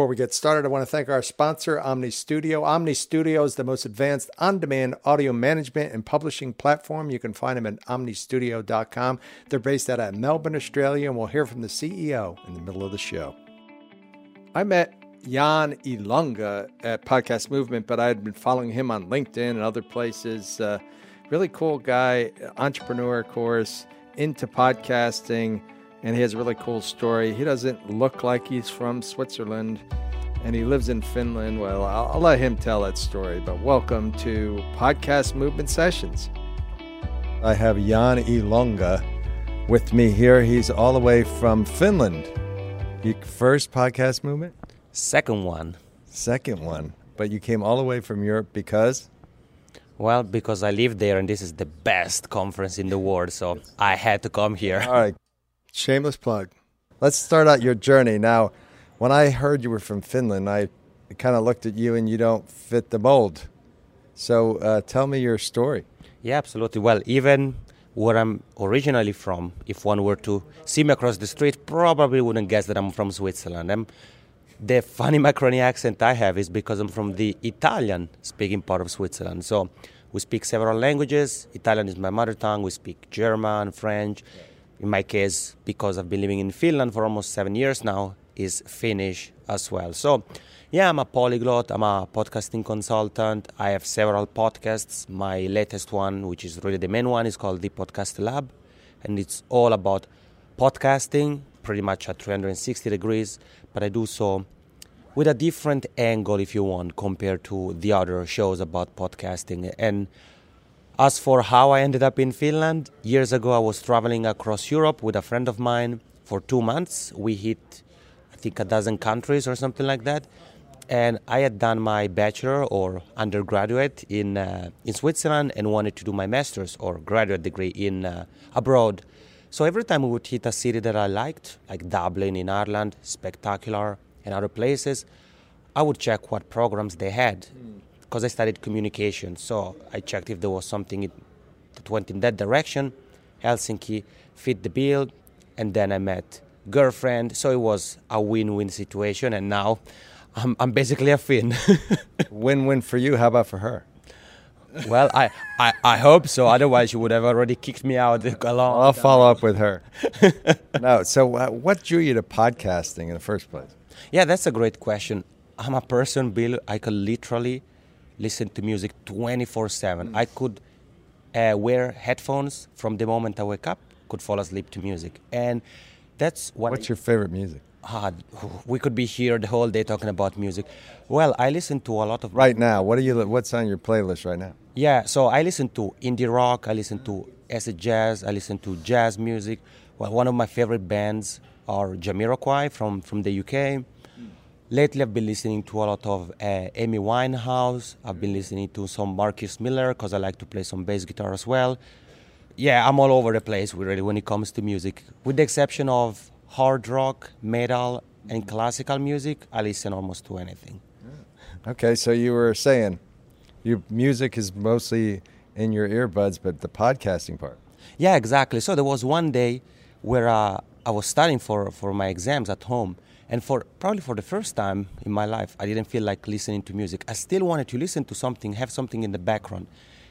Before we get started, I want to thank our sponsor, Omny Studio. Omny Studio is the most advanced on demand audio management and publishing platform. You can find them at omnystudio.com. They're based out of Melbourne, Australia, and we'll hear from the CEO in the middle of the show. I met Jan Ilunga at Podcast Movement, but I had been following him on LinkedIn and other places. Uh, really cool guy, entrepreneur, of course, into podcasting and he has a really cool story. He doesn't look like he's from Switzerland, and he lives in Finland. Well, I'll, I'll let him tell that story, but welcome to Podcast Movement Sessions. I have Jan Ilunga with me here. He's all the way from Finland. Your first podcast movement? Second one. Second one. But you came all the way from Europe because? Well, because I live there and this is the best conference in the world, so I had to come here. All right. Shameless plug. Let's start out your journey. Now, when I heard you were from Finland, I kind of looked at you and you don't fit the mold. So uh, tell me your story. Yeah, absolutely. Well, even where I'm originally from, if one were to see me across the street, probably wouldn't guess that I'm from Switzerland. I'm, the funny Macroni accent I have is because I'm from the Italian speaking part of Switzerland. So we speak several languages. Italian is my mother tongue. We speak German, French in my case, because I've been living in Finland for almost seven years now, is Finnish as well. So, yeah, I'm a polyglot. I'm a podcasting consultant. I have several podcasts. My latest one, which is really the main one, is called The Podcast Lab. And it's all about podcasting, pretty much at 360 degrees. But I do so with a different angle, if you want, compared to the other shows about podcasting. And as for how I ended up in Finland, years ago I was traveling across Europe with a friend of mine for two months. We hit, I think, a dozen countries or something like that. And I had done my bachelor or undergraduate in uh, in Switzerland and wanted to do my master's or graduate degree in uh, abroad. So every time we would hit a city that I liked, like Dublin in Ireland, spectacular, and other places, I would check what programs they had. Mm because I studied communication. So I checked if there was something that went in that direction. Helsinki fit the bill, and then I met girlfriend. So it was a win-win situation, and now I'm, I'm basically a Finn. Win-win for you. How about for her? well, I, I, I hope so. Otherwise, you would have already kicked me out a long. I'll follow up with her. no. So, uh, what drew you to podcasting in the first place? Yeah, that's a great question. I'm a person, Bill. I could literally listen to music 24 7. I could uh, wear headphones from the moment I wake up, could fall asleep to music. And that's what. What's your favorite music? Ah, we could be here the whole day talking about music. Well, I listen to a lot of. Right now, what are you? What's on your playlist right now? Yeah, so I listen to indie rock. I listen to acid jazz. I listen to jazz music. Well, one of my favorite bands are Jamiroquai from from the UK. Lately, I've been listening to a lot of uh, Amy Winehouse. I've been listening to some Marcus Miller because I like to play some bass guitar as well. Yeah, I'm all over the place really when it comes to music. With the exception of hard rock, metal, and classical music, I listen almost to anything. Okay, so you were saying your music is mostly in your earbuds, but the podcasting part. Yeah, exactly. So there was one day where uh, I was studying for, for my exams at home and for probably for the first time in my life, I didn't feel like listening to music. I still wanted to listen to something, have something in the background,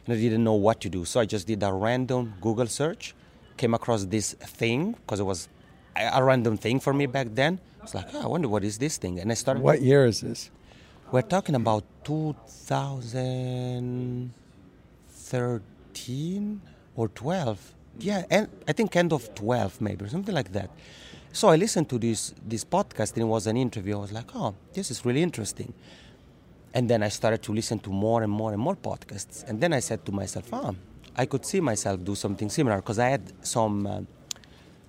and I didn't know what to do. So I just did a random Google search, came across this thing because it was a random thing for me back then. I was like, oh, I wonder what is this thing, and I started. What year is this? We're talking about 2013 or 12. Yeah, and I think end of 12 maybe, or something like that. So I listened to this this podcast and it was an interview. I was like, oh, this is really interesting. And then I started to listen to more and more and more podcasts. And then I said to myself, oh, I could see myself do something similar because I had some uh,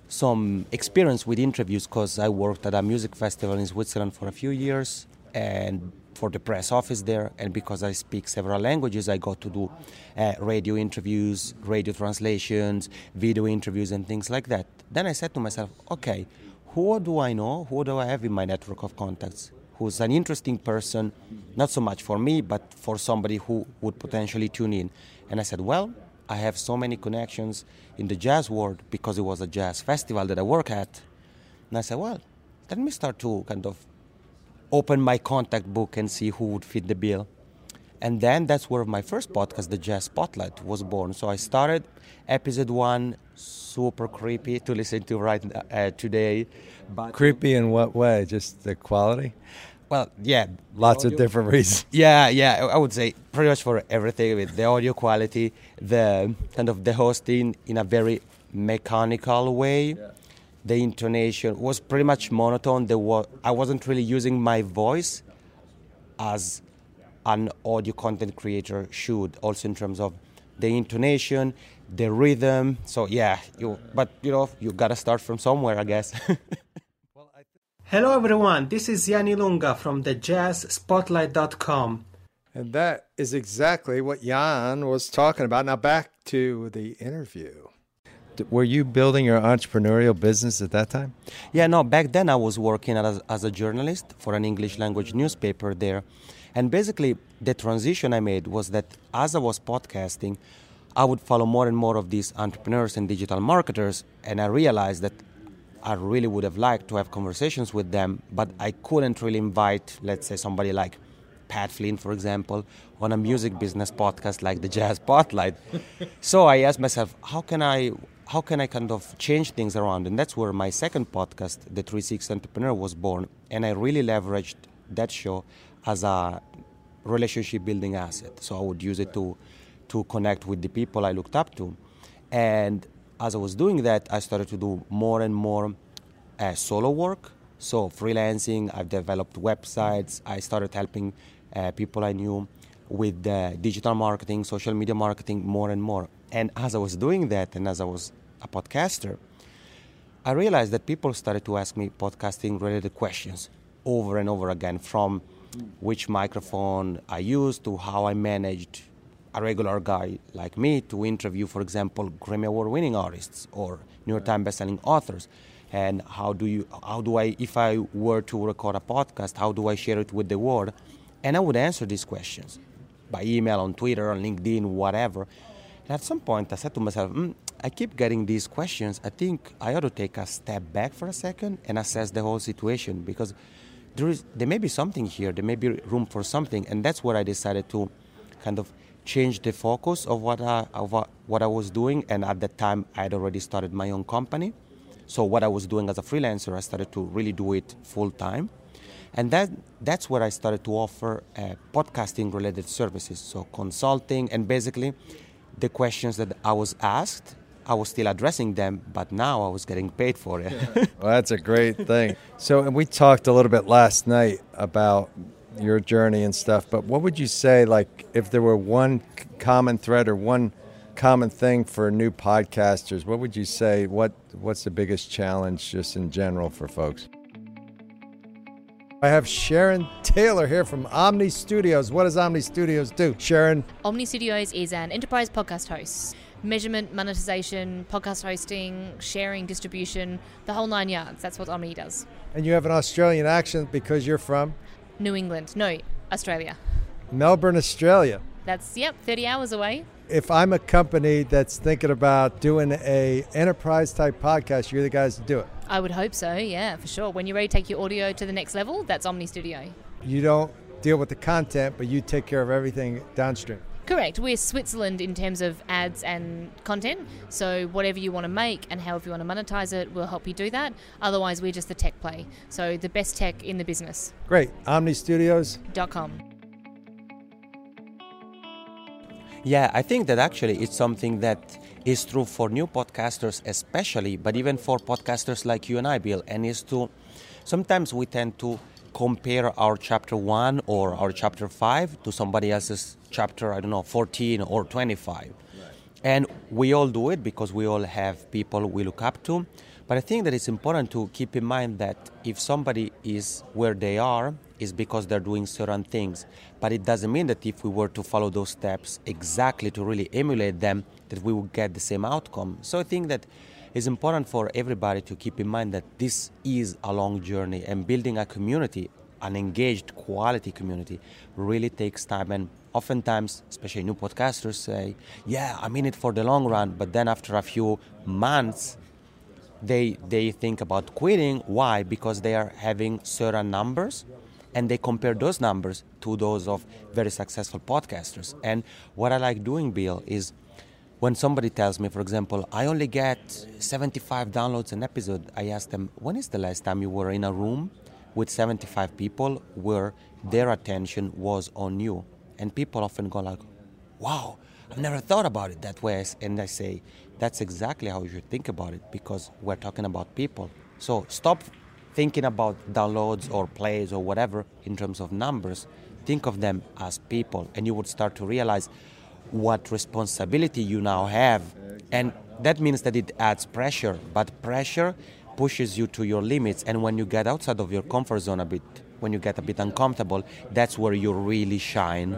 some experience with interviews because I worked at a music festival in Switzerland for a few years and for the press office there. And because I speak several languages, I got to do uh, radio interviews, radio translations, video interviews, and things like that. Then I said to myself, okay, who do I know? Who do I have in my network of contacts? Who's an interesting person, not so much for me, but for somebody who would potentially tune in. And I said, well, I have so many connections in the jazz world because it was a jazz festival that I work at. And I said, well, let me start to kind of open my contact book and see who would fit the bill. And then that's where my first podcast, the Jazz Spotlight, was born. So I started episode one, super creepy to listen to right uh, today. But creepy in what way? Just the quality? Well, yeah, lots of different reasons. Yeah, yeah, I would say pretty much for everything with the audio quality, the kind of the hosting in a very mechanical way. Yeah. The intonation was pretty much monotone. There was, I wasn't really using my voice as an audio content creator should, also in terms of the intonation, the rhythm. So yeah, you but you know you gotta start from somewhere, I guess. Hello everyone, this is Jan Ilunga from the jazzspotlight.com. And that is exactly what Jan was talking about. Now back to the interview. Were you building your entrepreneurial business at that time? Yeah, no, back then I was working as, as a journalist for an English language newspaper there. And basically, the transition I made was that as I was podcasting, I would follow more and more of these entrepreneurs and digital marketers, and I realized that I really would have liked to have conversations with them, but I couldn't really invite, let's say, somebody like Pat Flynn, for example, on a music business podcast like the Jazz Spotlight. so I asked myself, how can I, how can I kind of change things around? And that's where my second podcast, The 360 Entrepreneur, was born. And I really leveraged that show as a relationship building asset. So I would use it to, to connect with the people I looked up to. And as I was doing that, I started to do more and more uh, solo work. So freelancing, I've developed websites. I started helping people I knew with uh, digital marketing, social media marketing, more and more. And as I was doing that, and as I was a podcaster, I realized that people started to ask me podcasting related questions over and over again from which microphone I used to how I managed a regular guy like me to interview, for example, Grammy Award winning artists or New York Times bestselling authors. And how do you, how do I, if I were to record a podcast, how do I share it with the world? And I would answer these questions by email, on Twitter, on LinkedIn, whatever. And at some point, I said to myself, mm, I keep getting these questions. I think I ought to take a step back for a second and assess the whole situation because there is there may be something here. There may be room for something, and that's where I decided to kind of change the focus of what I, of what I was doing. And at that time, I had already started my own company. So what I was doing as a freelancer, I started to really do it full time. And that, that's where I started to offer uh, podcasting related services. So consulting and basically the questions that I was asked, I was still addressing them, but now I was getting paid for it. well, that's a great thing. So, and we talked a little bit last night about your journey and stuff. But what would you say, like, if there were one common thread or one common thing for new podcasters, what would you say? What What's the biggest challenge, just in general, for folks? I have Sharon Taylor here from Omny Studios. What does Omny Studios do, Sharon? Omny Studios is an enterprise podcast host. Measurement, monetization, podcast hosting, sharing, distribution, the whole nine yards. That's what Omny does. And you have an Australian accent because you're from? New England. No, Australia. Melbourne, Australia. That's yep, 30 hours away. If I'm a company that's thinking about doing a enterprise type podcast, you're the guys to do it. I would hope so. Yeah, for sure. When you're ready to take your audio to the next level, that's Omny Studio. You don't deal with the content, but you take care of everything downstream. Correct. We're Switzerland in terms of ads and content. So whatever you want to make and however you want to monetize it, we'll help you do that. Otherwise, we're just the tech play. So the best tech in the business. Great. OmnyStudios.com. Yeah, I think that actually it's something that is true for new podcasters, especially, but even for podcasters like you and I, Bill, and is to sometimes we tend to compare our chapter 1 or our chapter 5 to somebody else's chapter, I don't know, 14 or 25. Right. And we all do it because we all have people we look up to. But I think that it's important to keep in mind that if somebody is where they are, is because they're doing certain things. But it doesn't mean that if we were to follow those steps exactly to really emulate them, that we would get the same outcome. So I think that it's important for everybody to keep in mind that this is a long journey and building a community, an engaged quality community, really takes time. And oftentimes, especially new podcasters say, Yeah, I'm in it for the long run. But then after a few months, they, they think about quitting. Why? Because they are having certain numbers and they compare those numbers to those of very successful podcasters. And what I like doing, Bill, is when somebody tells me, for example, I only get 75 downloads an episode, I ask them, when is the last time you were in a room with 75 people where their attention was on you? And people often go like, wow, I've never thought about it that way. And I say, that's exactly how you should think about it because we're talking about people. So stop thinking about downloads or plays or whatever in terms of numbers. Think of them as people, and you would start to realize what responsibility you now have. And that means that it adds pressure, but pressure pushes you to your limits. And when you get outside of your comfort zone a bit, when you get a bit uncomfortable, that's where you really shine.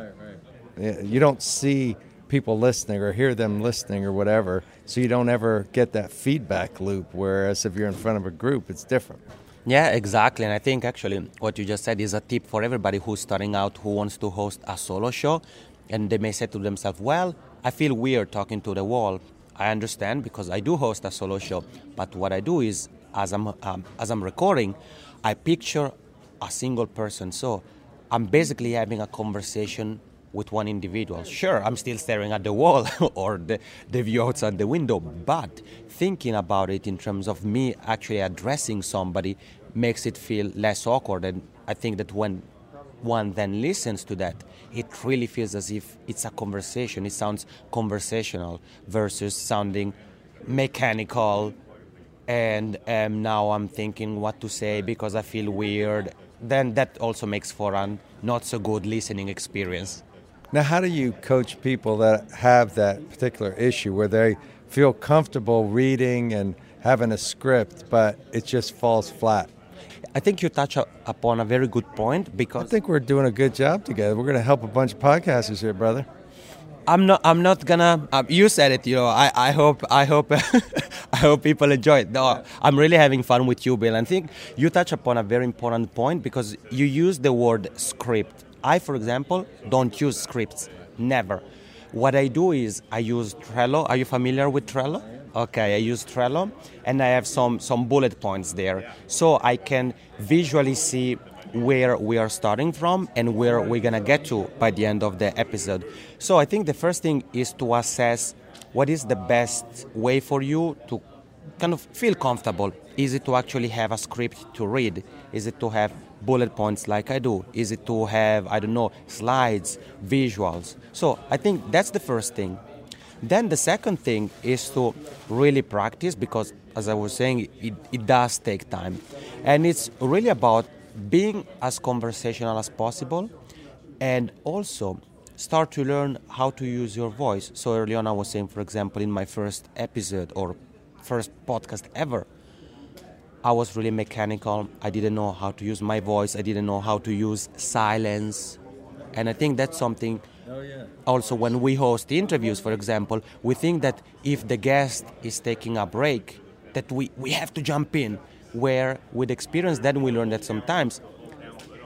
You don't see people listening or hear them listening or whatever, so you don't ever get that feedback loop. Whereas if you're in front of a group, it's different. Yeah, exactly. And I think actually what you just said is a tip for everybody who's starting out who wants to host a solo show. And they may say to themselves, well, I feel weird talking to the wall. I understand because I do host a solo show. But what I do is, as I'm, um, as I'm recording, I picture a single person. So I'm basically having a conversation with one individual. Sure, I'm still staring at the wall or the, the view outside the window, but thinking about it in terms of me actually addressing somebody makes it feel less awkward. And I think that when one then listens to that, it really feels as if it's a conversation. It sounds conversational versus sounding mechanical. And um, now I'm thinking what to say because I feel weird. Then that also makes for a not so good listening experience. Now, how do you coach people that have that particular issue where they feel comfortable reading and having a script, but it just falls flat? I think you touch upon a very good point because I think we're doing a good job together. We're going to help a bunch of podcasters here, brother. I'm not. I'm not gonna. Um, you said it. You know. I. I hope. I hope. I hope people enjoy it. No, I'm really having fun with you, Bill. I think you touch upon a very important point because you use the word script I, for example, don't use scripts. Never. What I do is I use Trello. Are you familiar with Trello? Okay, I use Trello and I have some, some bullet points there. So I can visually see where we are starting from and where we're gonna get to by the end of the episode. So I think the first thing is to assess what is the best way for you to kind of feel comfortable. Is it to actually have a script to read? Is it to have bullet points like I do? Is it to have, I don't know, slides, visuals? So I think that's the first thing. Then the second thing is to really practice because, as I was saying, it, it does take time. And it's really about being as conversational as possible and also start to learn how to use your voice. So early on, I was saying, for example, in my first episode or first podcast ever, I was really mechanical. I didn't know how to use my voice. I didn't know how to use silence. And I think that's something. Oh, yeah. Also, when we host interviews, for example, we think that if the guest is taking a break, that we, we have to jump in. Where with experience, then we learn that sometimes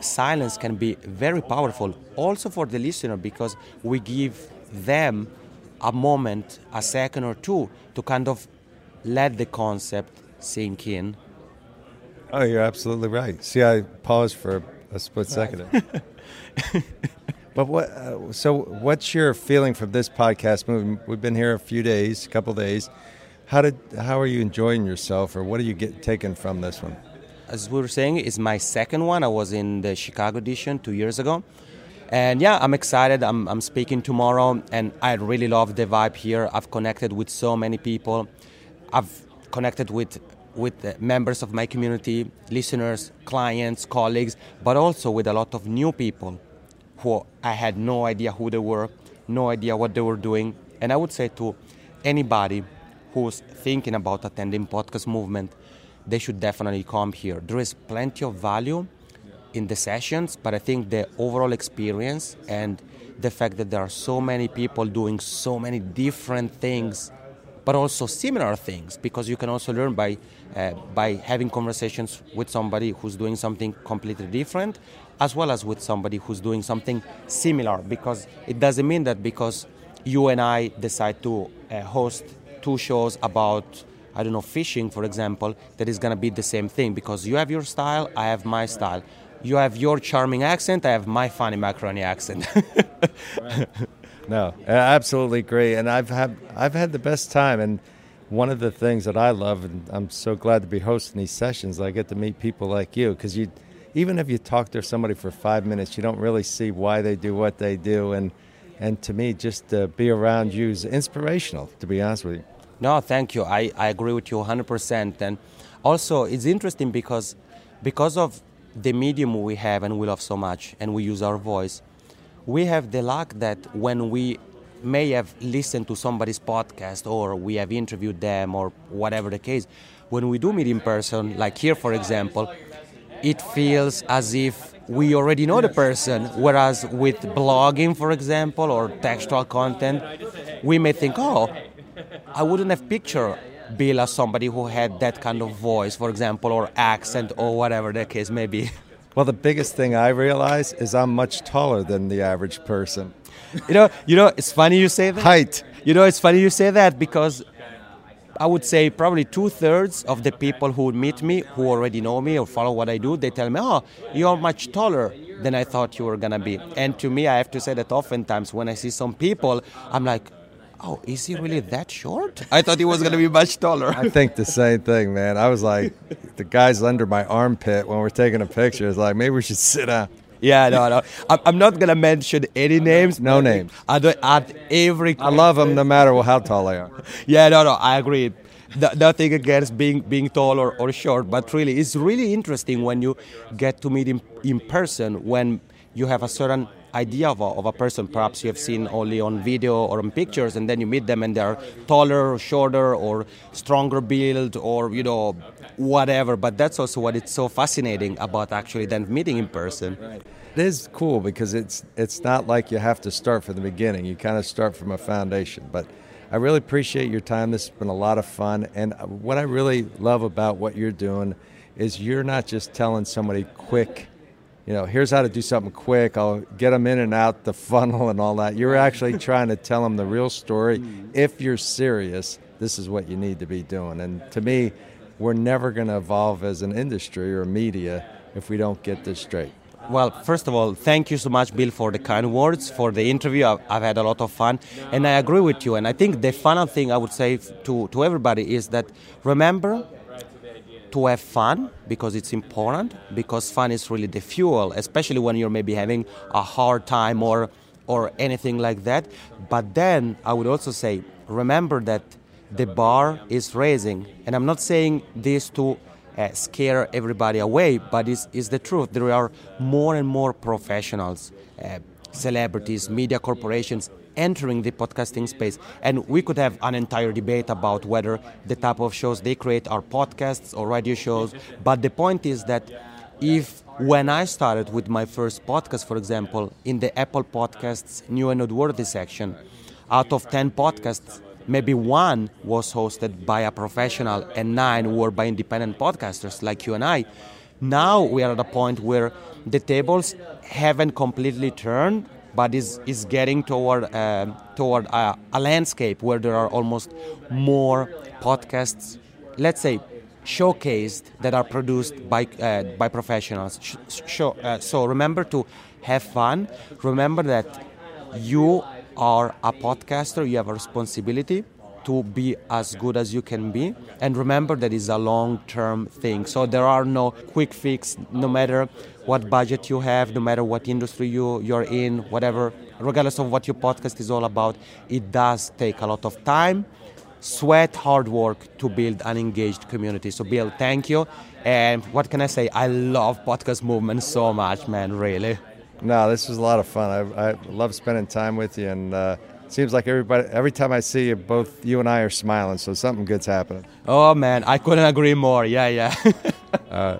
silence can be very powerful, also for the listener, because we give them a moment, a second or two, to kind of let the concept sink in Oh, you're absolutely right. See, I paused for a split second. but what? Uh, so, what's your feeling from this podcast? Movie? We've been here a few days, a couple days. How did? How are you enjoying yourself, or what are you get taken from this one? As we were saying, it's my second one. I was in the Chicago edition two years ago. And yeah, I'm excited. I'm, I'm speaking tomorrow, and I really love the vibe here. I've connected with so many people. I've connected with with members of my community, listeners, clients, colleagues, but also with a lot of new people who I had no idea who they were, no idea what they were doing. And I would say to anybody who's thinking about attending podcast movement, they should definitely come here. There is plenty of value in the sessions, but I think the overall experience and the fact that there are so many people doing so many different things but also similar things because you can also learn by uh, by having conversations with somebody who's doing something completely different as well as with somebody who's doing something similar because it doesn't mean that because you and I decide to uh, host two shows about I don't know fishing for example that is going to be the same thing because you have your style I have my style you have your charming accent, I have my funny macaroni accent. No, absolutely great, and I've had I've had the best time. And one of the things that I love, and I'm so glad to be hosting these sessions, I get to meet people like you because you, even if you talk to somebody for five minutes, you don't really see why they do what they do, and and to me, just to be around you is inspirational. To be honest with you. No, thank you. I, I agree with you 100%. And also, it's interesting because because of the medium we have and we love so much, and we use our voice we have the luck that when we may have listened to somebody's podcast or we have interviewed them or whatever the case, when we do meet in person, like here for example, it feels as if we already know the person. Whereas with blogging, for example, or textual content, we may think, oh, I wouldn't have pictured Bill as somebody who had that kind of voice, for example, or accent, or whatever the case may be. Well, the biggest thing I realize is I'm much taller than the average person. You know, you know, it's funny you say that. Height. You know, it's funny you say that because I would say probably two thirds of the people who meet me, who already know me or follow what I do, they tell me, "Oh, you're much taller than I thought you were gonna be." And to me, I have to say that oftentimes when I see some people, I'm like, oh, is he really that short? I thought he was going to be much taller. I think the same thing, man. I was like, the guy's under my armpit when we're taking a picture. It's like, maybe we should sit down. Yeah, no, no. I'm not gonna mention any names. No names. I do at every. I love them no matter how tall they are. Yeah, no, no. I agree. nothing against being being tall or, or short, but really, it's really interesting when you get to meet him in person when you have a certain idea of a, of a person. Perhaps you have seen only on video or on pictures and then you meet them and they're taller or shorter or stronger build or you know whatever. But that's also what it's so fascinating about actually then meeting in person. It is cool because it's it's not like you have to start from the beginning. You kind of start from a foundation. But I really appreciate your time. This has been a lot of fun. And uh, what I really love about what you're doing is you're not just telling somebody quick you know, here's how to do something quick. I'll get them in and out the funnel and all that. You're actually trying to tell them the real story. Hmm. If you're serious, this is what you need to be doing. And to me, we're never going to evolve as an industry or media if we don't get this straight. Well, first of all, thank you so much, Bill, for the kind words, for the interview. I've, I've, had a lot of fun, and I agree with you. And I think the final thing I would say to, to everybody is that remember to have fun because it's important because fun is really the fuel especially when you're maybe having a hard time or or anything like that. But then i would also say remember that the bar is raising. And i'm not saying this to uh, scare everybody away but it's, it's the truth. There are more and more professionals uh, celebrities media corporations entering the podcasting space. And we could have an entire debate about whether the type of shows they create are podcasts or radio shows. But the point is that if when I started with my first podcast, for example, in the Apple Podcasts New and Noteworthy section, out of 10 podcasts, maybe one was hosted by a professional and nine were by independent podcasters like you and I. Now we are at a point where the tables haven't completely turned but is, is getting toward, uh, toward a, a, landscape where there are almost more podcasts, let's say, showcased that are produced by, uh, by professionals. Show, uh, so remember to have fun. Remember that you are a podcaster, you have a responsibility to be as good as you can be. And remember that it's a long term thing. So there are no quick fix, no matter what budget you have, no matter what industry you, you're in, whatever, regardless of what your podcast is all about, it does take a lot of time, sweat, hard work to build an engaged community. So, Bill, thank you. And what can I say? I love podcast movement so much, man, really. No, this was a lot of fun. I, I love spending time with you, and uh, seems like everybody every time I see you, both you and I are smiling. So something good's happening. Oh man, I couldn't agree more. Yeah, yeah. uh,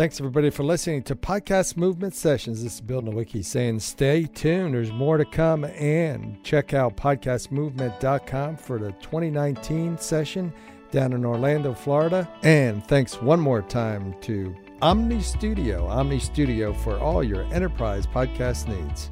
Thanks everybody for listening to Podcast Movement Sessions. This is Bill Nowicki saying stay tuned. There's more to come and check out podcastmovement.com for the 2019 session down in Orlando, Florida. And thanks one more time to Omny Studio, Omny Studio for all your enterprise podcast needs.